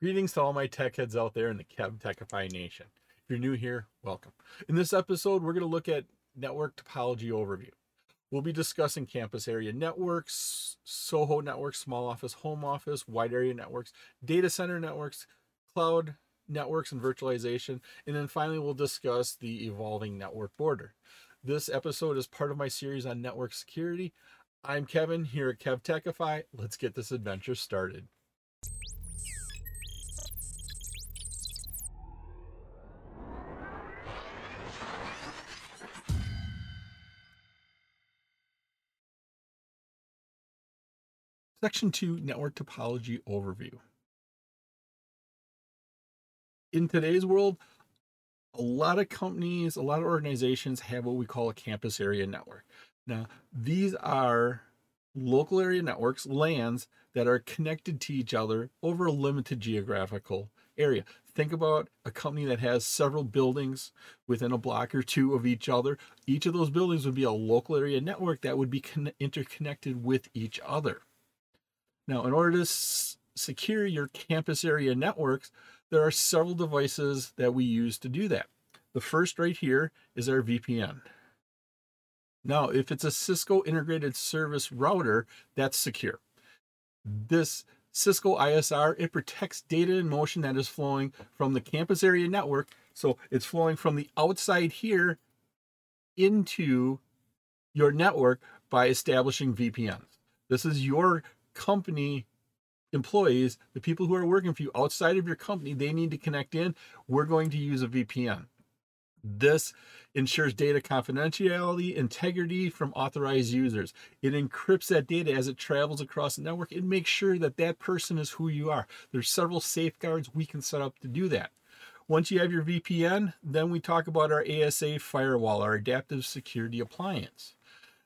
Greetings to all my tech heads out there in the KevTechify Nation. If you're new here, welcome. In this episode, we're going to look at network topology overview. We'll be discussing campus area networks, Soho networks, small office, home office, wide area networks, data center networks, cloud networks, and virtualization. And then finally, we'll discuss the evolving network border. This episode is part of my series on network security. I'm Kevin here at KevTechify. Let's get this adventure started. Section 2 Network Topology Overview. In today's world, a lot of companies, a lot of organizations have what we call a campus area network. Now, these are local area networks, LANs, that are connected to each other over a limited geographical area. Think about a company that has several buildings within a block or two of each other. Each of those buildings would be a local area network that would be con- interconnected with each other. Now, in order to s- secure your campus area networks, there are several devices that we use to do that. The first right here is our VPN. Now, if it's a Cisco integrated service router, that's secure. This Cisco ISR, it protects data in motion that is flowing from the campus area network. So it's flowing from the outside here into your network by establishing VPNs. This is your company employees, the people who are working for you outside of your company, they need to connect in. We're going to use a VPN. This ensures data confidentiality, integrity from authorized users. It encrypts that data as it travels across the network. It makes sure that that person is who you are. There's several safeguards we can set up to do that. Once you have your VPN, then we talk about our ASA firewall, our adaptive security appliance.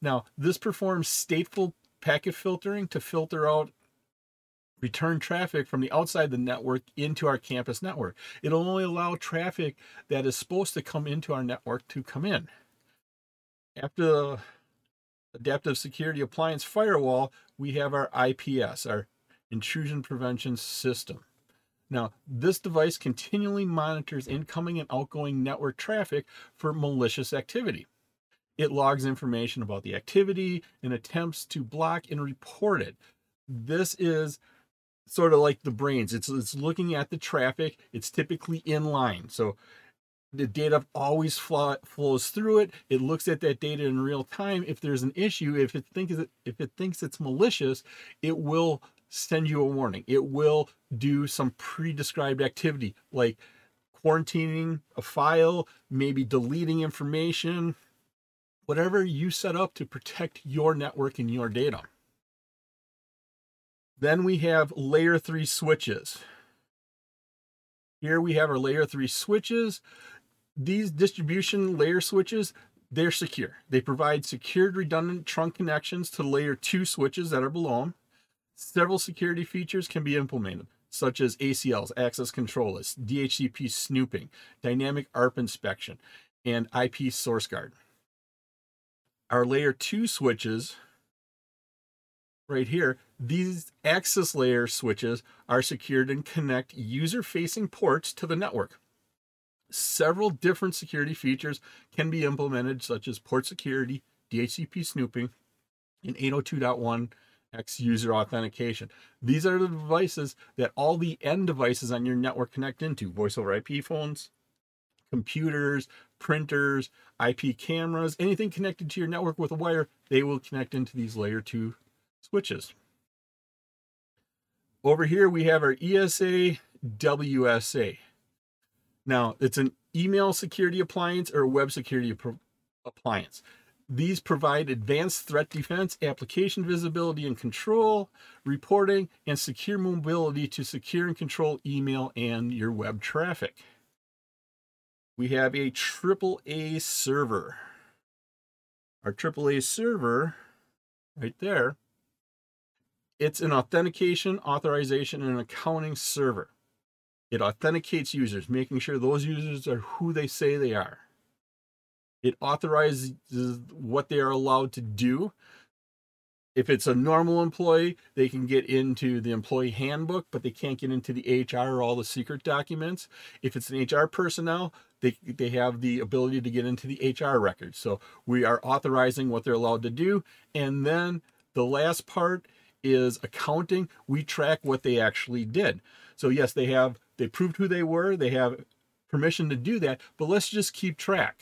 Now, this performs stateful packet filtering to filter out return traffic from the outside the network into our campus network. It'll only allow traffic that is supposed to come into our network to come in. After the adaptive security appliance firewall, we have our IPS, our intrusion prevention system. Now, this device continually monitors incoming and outgoing network traffic for malicious activity. It logs information about the activity and attempts to block and report it. This is sort of like the brains. It's it's looking at the traffic. It's typically in line. So the data always flows through it. It looks at that data in real time. If there's an issue, if it thinks if it thinks it's malicious, it will send you a warning. It will do some pre-described activity like quarantining a file, maybe deleting information, whatever you set up to protect your network and your data. Then we have layer three switches. Here we have our layer three switches. These distribution layer switches, they're secure. They provide secured redundant trunk connections to layer two switches that are below them. Several security features can be implemented, such as ACLs, access control lists, DHCP snooping, dynamic ARP inspection, and IP source guard our layer two switches right here, these access layer switches are secured and connect user facing ports to the network. Several different security features can be implemented, such as port security, DHCP snooping, and 802.1x user authentication. These are the devices that all the end devices on your network connect into voice over IP phones, computers, printers, IP cameras, anything connected to your network with a wire, they will connect into these layer 2 switches. Over here we have our ESA WSA. Now, it's an email security appliance or a web security pro- appliance. These provide advanced threat defense, application visibility and control, reporting, and secure mobility to secure and control email and your web traffic we have a AAA server. Our AAA server, right there, it's an authentication, authorization, and accounting server. It authenticates users, making sure those users are who they say they are. It authorizes what they are allowed to do. if it's a normal employee, they can get into the employee handbook, but they can't get into the HR or all the secret documents. If it's an HR personnel, they, they have the ability to get into the HR records. So we are authorizing what they're allowed to do. And then the last part is accounting. We track what they actually did. So yes, they have they proved who they were, they have permission to do that, but let's just keep track.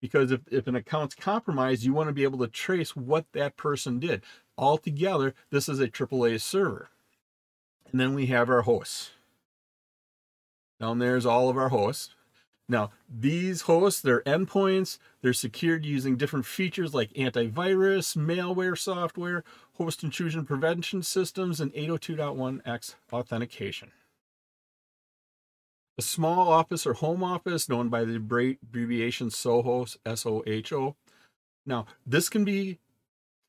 Because if, if an account's compromised, you want to be able to trace what that person did. Altogether, this is a AAA server. And then we have our hosts. Down there's all of our hosts. Now, these hosts, they're endpoints, they're secured using different features like antivirus, malware software, host intrusion prevention systems, and 802.1x authentication. A small office or home office, known by the abbreviation SOHO, S-O-H-O. Now, this can be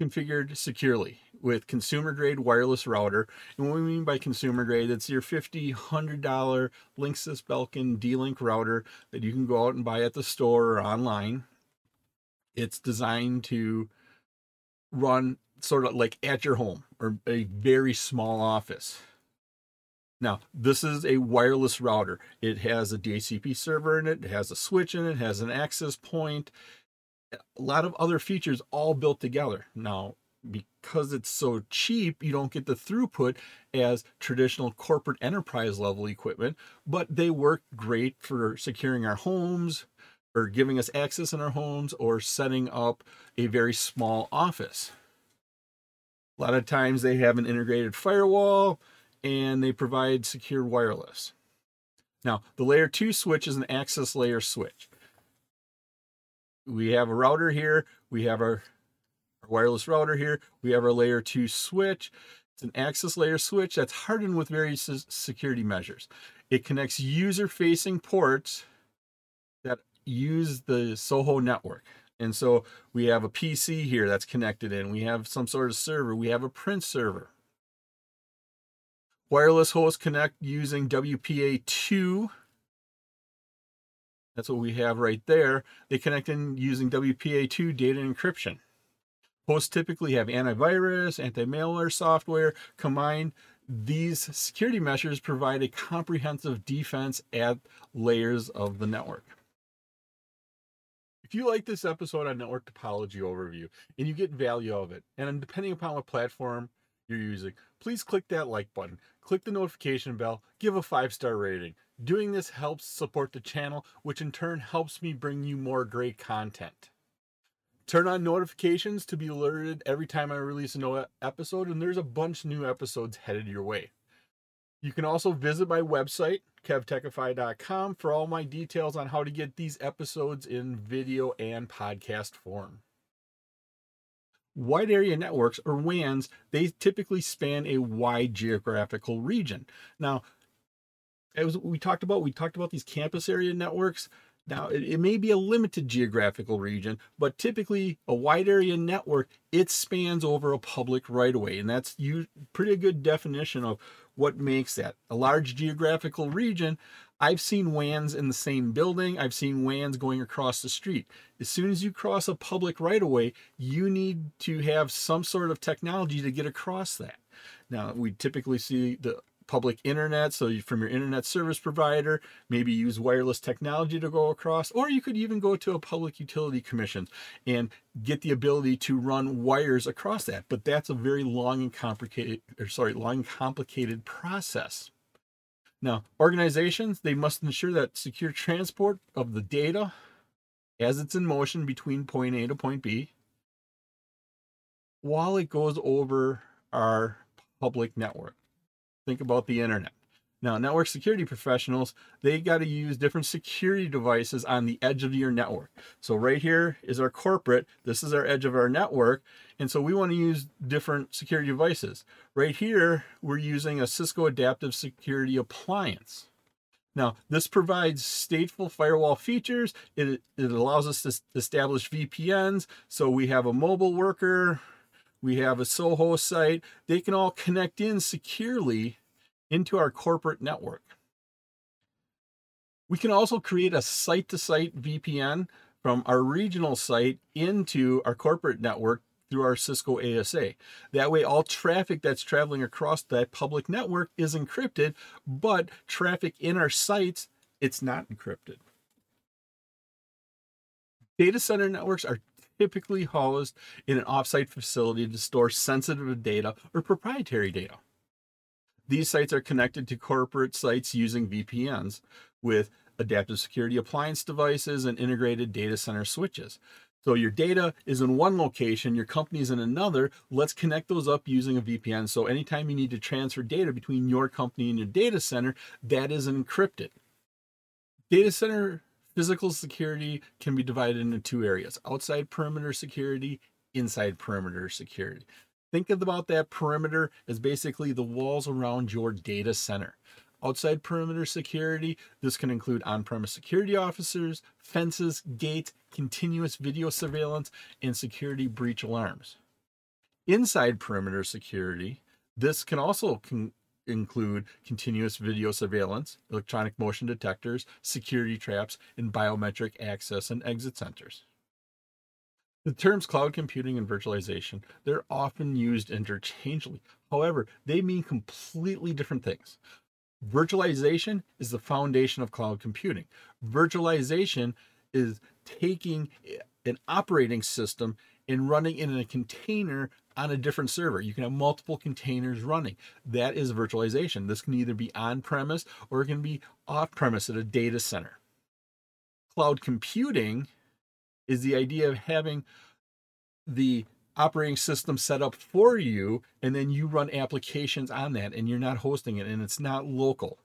configured securely with consumer grade wireless router. And what we mean by consumer grade, it's your $50, $100 Linksys Belkin D-Link router that you can go out and buy at the store or online. It's designed to run sort of like at your home or a very small office. Now, this is a wireless router. It has a DHCP server in it, it has a switch in it, it has an access point, a lot of other features all built together. Now, because it's so cheap, you don't get the throughput as traditional corporate enterprise level equipment, but they work great for securing our homes or giving us access in our homes or setting up a very small office. A lot of times they have an integrated firewall, and they provide secure wireless. Now, the layer 2 switch is an access layer switch. We have a router here, we have our, our wireless router here, we have our layer 2 switch. It's an access layer switch that's hardened with various security measures. It connects user facing ports that use the Soho network. And so we have a PC here that's connected in, we have some sort of server, we have a print server. Wireless host connect using WPA2. That's what we have right there. They connect in using WPA2 data encryption. Hosts typically have antivirus, anti-malware software combined. These security measures provide a comprehensive defense at layers of the network. If you like this episode on network topology overview and you get value of it, and depending upon what platform you're using, please click that like button, click the notification bell, give a five star rating. Doing this helps support the channel, which in turn helps me bring you more great content. Turn on notifications to be alerted every time I release a new episode, and there's a bunch of new episodes headed your way. You can also visit my website, kevtechify.com, for all my details on how to get these episodes in video and podcast form. Wide area networks or WANs, they typically span a wide geographical region. Now, as we talked about, we talked about these campus area networks. Now, it, it, may be a limited geographical region, but typically a wide area network, it spans over a public right of way. And that's pretty good definition of what makes that. A large geographical region, I've seen WANs in the same building. I've seen WANs going across the street. As soon as you cross a public right of way, you need to have some sort of technology to get across that. Now, we typically see the public internet. So from your internet service provider, maybe use wireless technology to go across, or you could even go to a public utility commission and get the ability to run wires across that. But that's a very long and complicated, or sorry, long complicated process. Now, organizations, they must ensure that secure transport of the data as it's in motion between point A to point B while it goes over our public network. Think about the internet. Now, network security professionals, they got to use different security devices on the edge of your network. So right here is our corporate. This is our edge of our network. And so we want to use different security devices. Right here, we're using a Cisco Adaptive Security Appliance. Now, this provides stateful firewall features. It, it allows us to establish VPNs. So we have a mobile worker, we have a Soho site. They can all connect in securely into our corporate network. We can also create a site to site VPN from our regional site into our corporate network through our Cisco ASA. That way, all traffic that's traveling across that public network is encrypted, but traffic in our sites, it's not encrypted. Data center networks are typically housed in an offsite facility to store sensitive data or proprietary data. These sites are connected to corporate sites using VPNs with adaptive security appliance devices and integrated data center switches. So your data is in one location, your company is in another. Let's connect those up using a VPN. So anytime you need to transfer data between your company and your data center, that is encrypted. Data center physical security can be divided into two areas outside perimeter security, inside perimeter security. Think about that perimeter as basically the walls around your data center. Outside perimeter security, this can include on premise security officers, fences, gates, continuous video surveillance, and security breach alarms. Inside perimeter security, this can also con- include continuous video surveillance, electronic motion detectors, security traps, and biometric access and exit sensors. The terms cloud computing and virtualization, they're often used interchangeably. However, they mean completely different things. Virtualization is the foundation of cloud computing. Virtualization is taking an operating system and running it in a container on a different server. You can have multiple containers running. That is virtualization. This can either be on premise or it can be off premise at a data center. Cloud computing is the idea of having the operating system set up for you and then you run applications on that and you're not hosting it and it's not local.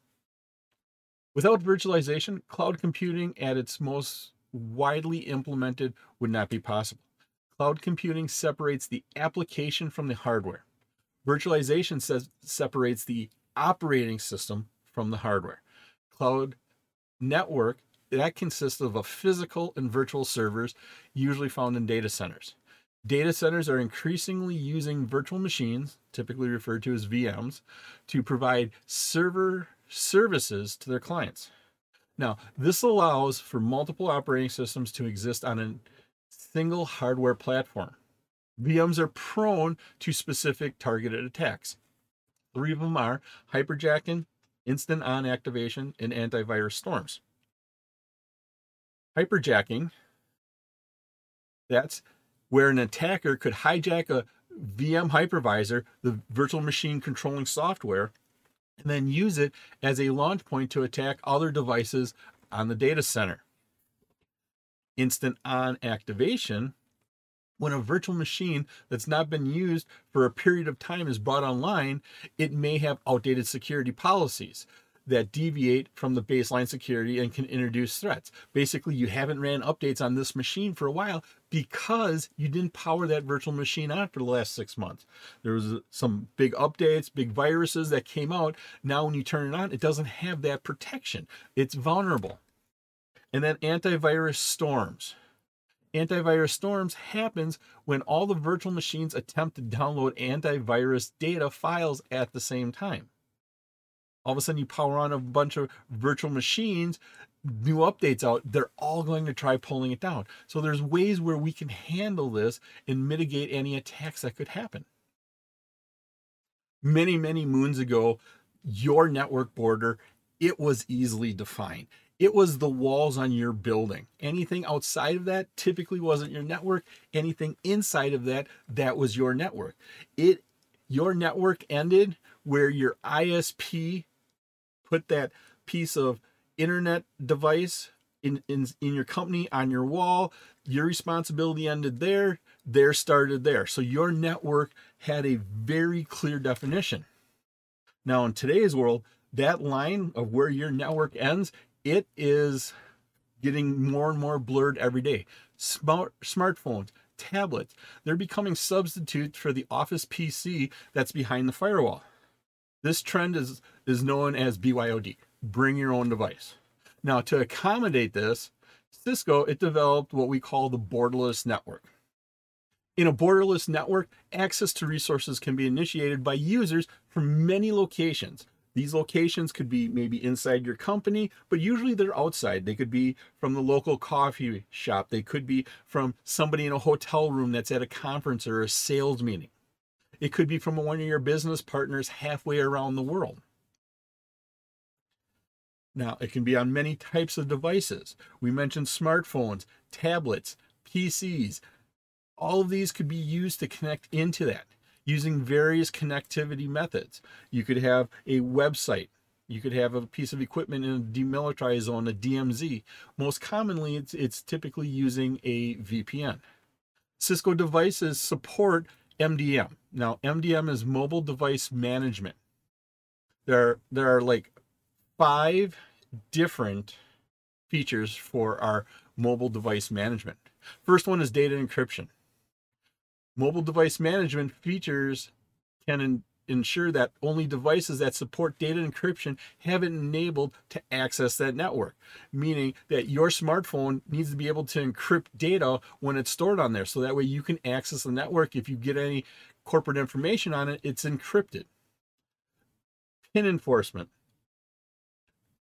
Without virtualization, cloud computing at its most widely implemented would not be possible. Cloud computing separates the application from the hardware. Virtualization says separates the operating system from the hardware. Cloud network that consists of a physical and virtual servers usually found in data centers. Data centers are increasingly using virtual machines, typically referred to as VMs, to provide server services to their clients. Now, this allows for multiple operating systems to exist on a single hardware platform. VMs are prone to specific targeted attacks. Three of them are hyperjacking, instant on activation, and antivirus storms. Hyperjacking, that's where an attacker could hijack a VM hypervisor, the virtual machine controlling software, and then use it as a launch point to attack other devices on the data center. Instant on activation, when a virtual machine that's not been used for a period of time is brought online, it may have outdated security policies that deviate from the baseline security and can introduce threats. Basically, you haven't ran updates on this machine for a while because you didn't power that virtual machine on for the last six months. There was uh, some big updates, big viruses that came out. Now, when you turn it on, it doesn't have that protection. It's vulnerable. And then antivirus storms. Antivirus storms happens when all the virtual machines attempt to download antivirus data files at the same time. All of a sudden you power on a bunch of virtual machines new updates out they're all going to try pulling it down. So there's ways where we can handle this and mitigate any attacks that could happen. Many many moons ago your network border it was easily defined it was the walls on your building. Anything outside of that typically wasn't your network. Anything inside of that that was your network. It your network ended where your ISP put that piece of internet device in, in in your company on your wall. Your responsibility ended there. There started there. So your network had a very clear definition. Now in today's world that line of where your network ends it is getting more and more blurred every day smart smartphones tablets they're becoming substitutes for the office pc that's behind the firewall this trend is, is known as BYOD, bring your own device. Now, to accommodate this, Cisco, it developed what we call the borderless network. In a borderless network, access to resources can be initiated by users from many locations. These locations could be maybe inside your company, but usually they're outside. They could be from the local coffee shop. They could be from somebody in a hotel room that's at a conference or a sales meeting. It could be from one of your business partners halfway around the world. Now, it can be on many types of devices. We mentioned smartphones, tablets, PCs. All of these could be used to connect into that using various connectivity methods. You could have a website. You could have a piece of equipment in a demilitarized zone, a DMZ. Most commonly, it's, it's typically using a VPN. Cisco devices support MDM. Now, MDM is mobile device management. There there are like five different features for our mobile device management. First one is data encryption mobile device management features can ensure that only devices that support data encryption have it enabled to access that network, meaning that your smartphone needs to be able to encrypt data when it's stored on there. So that way you can access the network. If you get any corporate information on it, it's encrypted. PIN enforcement.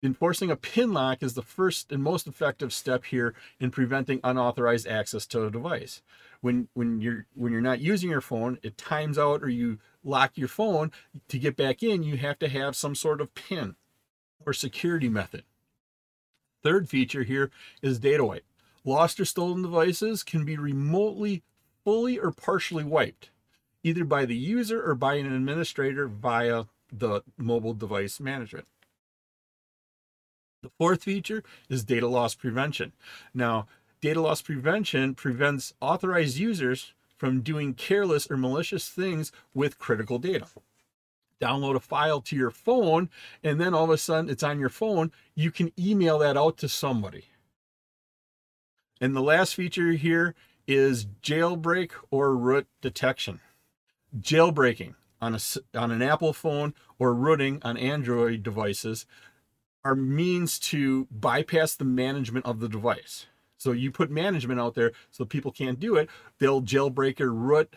Enforcing a PIN lock is the first and most effective step here in preventing unauthorized access to a device. When when you're when you're not using your phone, it times out or you lock your phone to get back in, you have to have some sort of PIN or security method. Third feature here is data wipe. Lost or stolen devices can be remotely fully or partially wiped, either by the user or by an administrator via the mobile device management. The fourth feature is data loss prevention. Now, data loss prevention prevents authorized users from doing careless or malicious things with critical data. Download a file to your phone, and then all of a sudden it's on your phone. You can email that out to somebody. And the last feature here is jailbreak or root detection. Jailbreaking on, a, on an Apple phone or rooting on Android devices are means to bypass the management of the device. So you put management out there so people can't do it. They'll jailbreak or root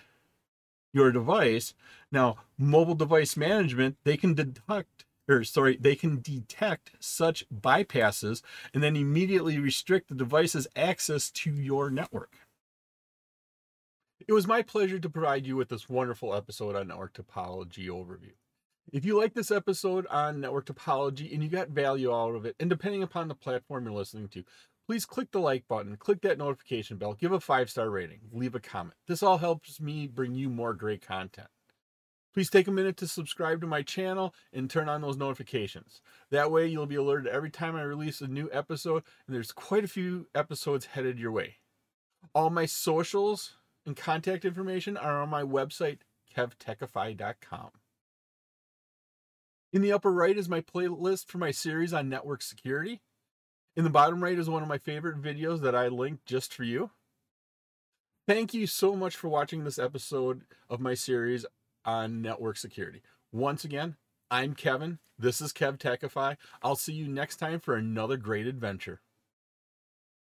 your device. Now, mobile device management, they can detect or sorry, they can detect such bypasses and then immediately restrict the device's access to your network. It was my pleasure to provide you with this wonderful episode on network topology overview. If you like this episode on network topology and you got value out of it, and depending upon the platform you're listening to, please click the like button, click that notification bell, give a five star rating, leave a comment. This all helps me bring you more great content. Please take a minute to subscribe to my channel and turn on those notifications. That way, you'll be alerted every time I release a new episode, and there's quite a few episodes headed your way. All my socials and contact information are on my website, kevtechify.com. In the upper right is my playlist for my series on network security. In the bottom right is one of my favorite videos that I linked just for you. Thank you so much for watching this episode of my series on network security. Once again, I'm Kevin. This is KevTechify. I'll see you next time for another great adventure.